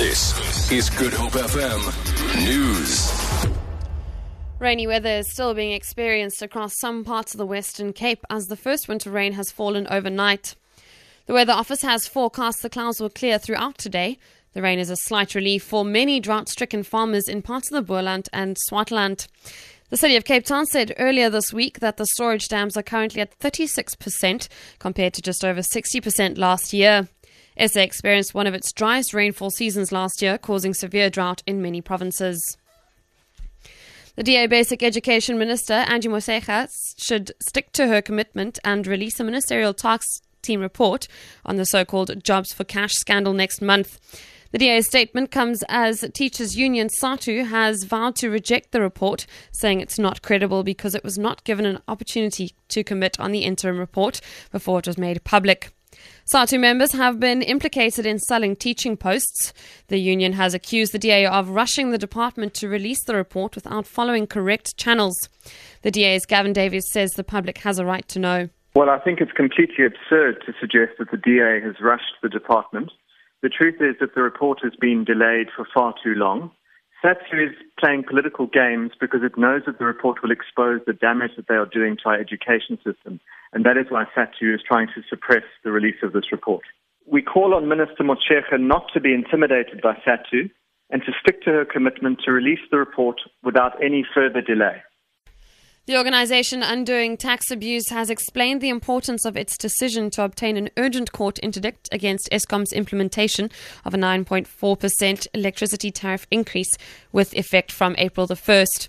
This is Good Hope FM News. Rainy weather is still being experienced across some parts of the Western Cape as the first winter rain has fallen overnight. The Weather Office has forecast the clouds will clear throughout today. The rain is a slight relief for many drought stricken farmers in parts of the Boland and Swartland. The city of Cape Town said earlier this week that the storage dams are currently at 36% compared to just over 60% last year. SA experienced one of its driest rainfall seasons last year, causing severe drought in many provinces. The DA Basic Education Minister, Angie Motshekga, should stick to her commitment and release a ministerial task team report on the so called Jobs for Cash scandal next month. The DA's statement comes as Teachers Union SADTU has vowed to reject the report, saying it's not credible because it was not given an opportunity to commit on the interim report before it was made public. SADTU members have been implicated in selling teaching posts. The union has accused the DA of rushing the department to release the report without following correct channels. The DA's Gavin Davis says the public has a right to know. Well, I think it's completely absurd to suggest that the DA has rushed the department. The truth is that the report has been delayed for far too long. SADTU is playing political games because it knows that the report will expose the damage that they are doing to our education system. And that is why SADTU is trying to suppress the release of this report. We call on Minister Motshekga not to be intimidated by SADTU and to stick to her commitment to release the report without any further delay. The organisation Undoing Tax Abuse has explained the importance of its decision to obtain an urgent court interdict against Eskom's implementation of a 9.4% electricity tariff increase with effect from April the 1st.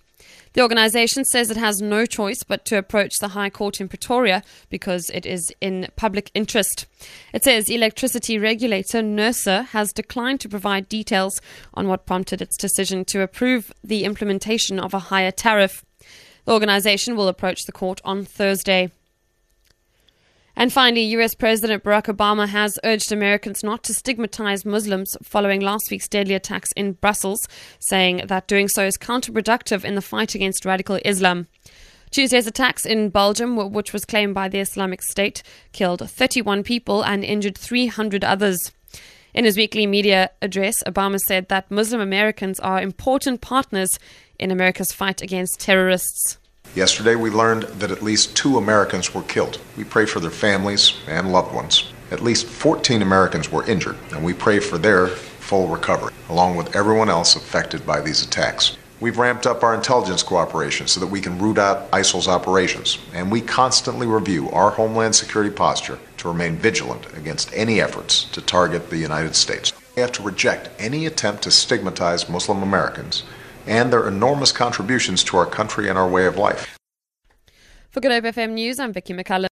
The organisation says it has no choice but to approach the High Court in Pretoria because it is in public interest. It says electricity regulator NERSA has declined to provide details on what prompted its decision to approve the implementation of a higher tariff. The organization will approach the court on Thursday. And finally, US President Barack Obama has urged Americans not to stigmatize Muslims following last week's deadly attacks in Brussels, saying that doing so is counterproductive in the fight against radical Islam. Tuesday's attacks in Belgium, which was claimed by the Islamic State, killed 31 people and injured 300 others. In his weekly media address, Obama said that Muslim Americans are important partners in America's fight against terrorists. Yesterday, we learned that at least two Americans were killed. We pray for their families and loved ones. At least 14 Americans were injured, and we pray for their full recovery, along with everyone else affected by these attacks. We've ramped up our intelligence cooperation so that we can root out ISIL's operations, and we constantly review our homeland security posture to remain vigilant against any efforts to target the United States. We have to reject any attempt to stigmatize Muslim Americans and their enormous contributions to our country and our way of life. For Good Hope FM News, I'm Vicky McCullough.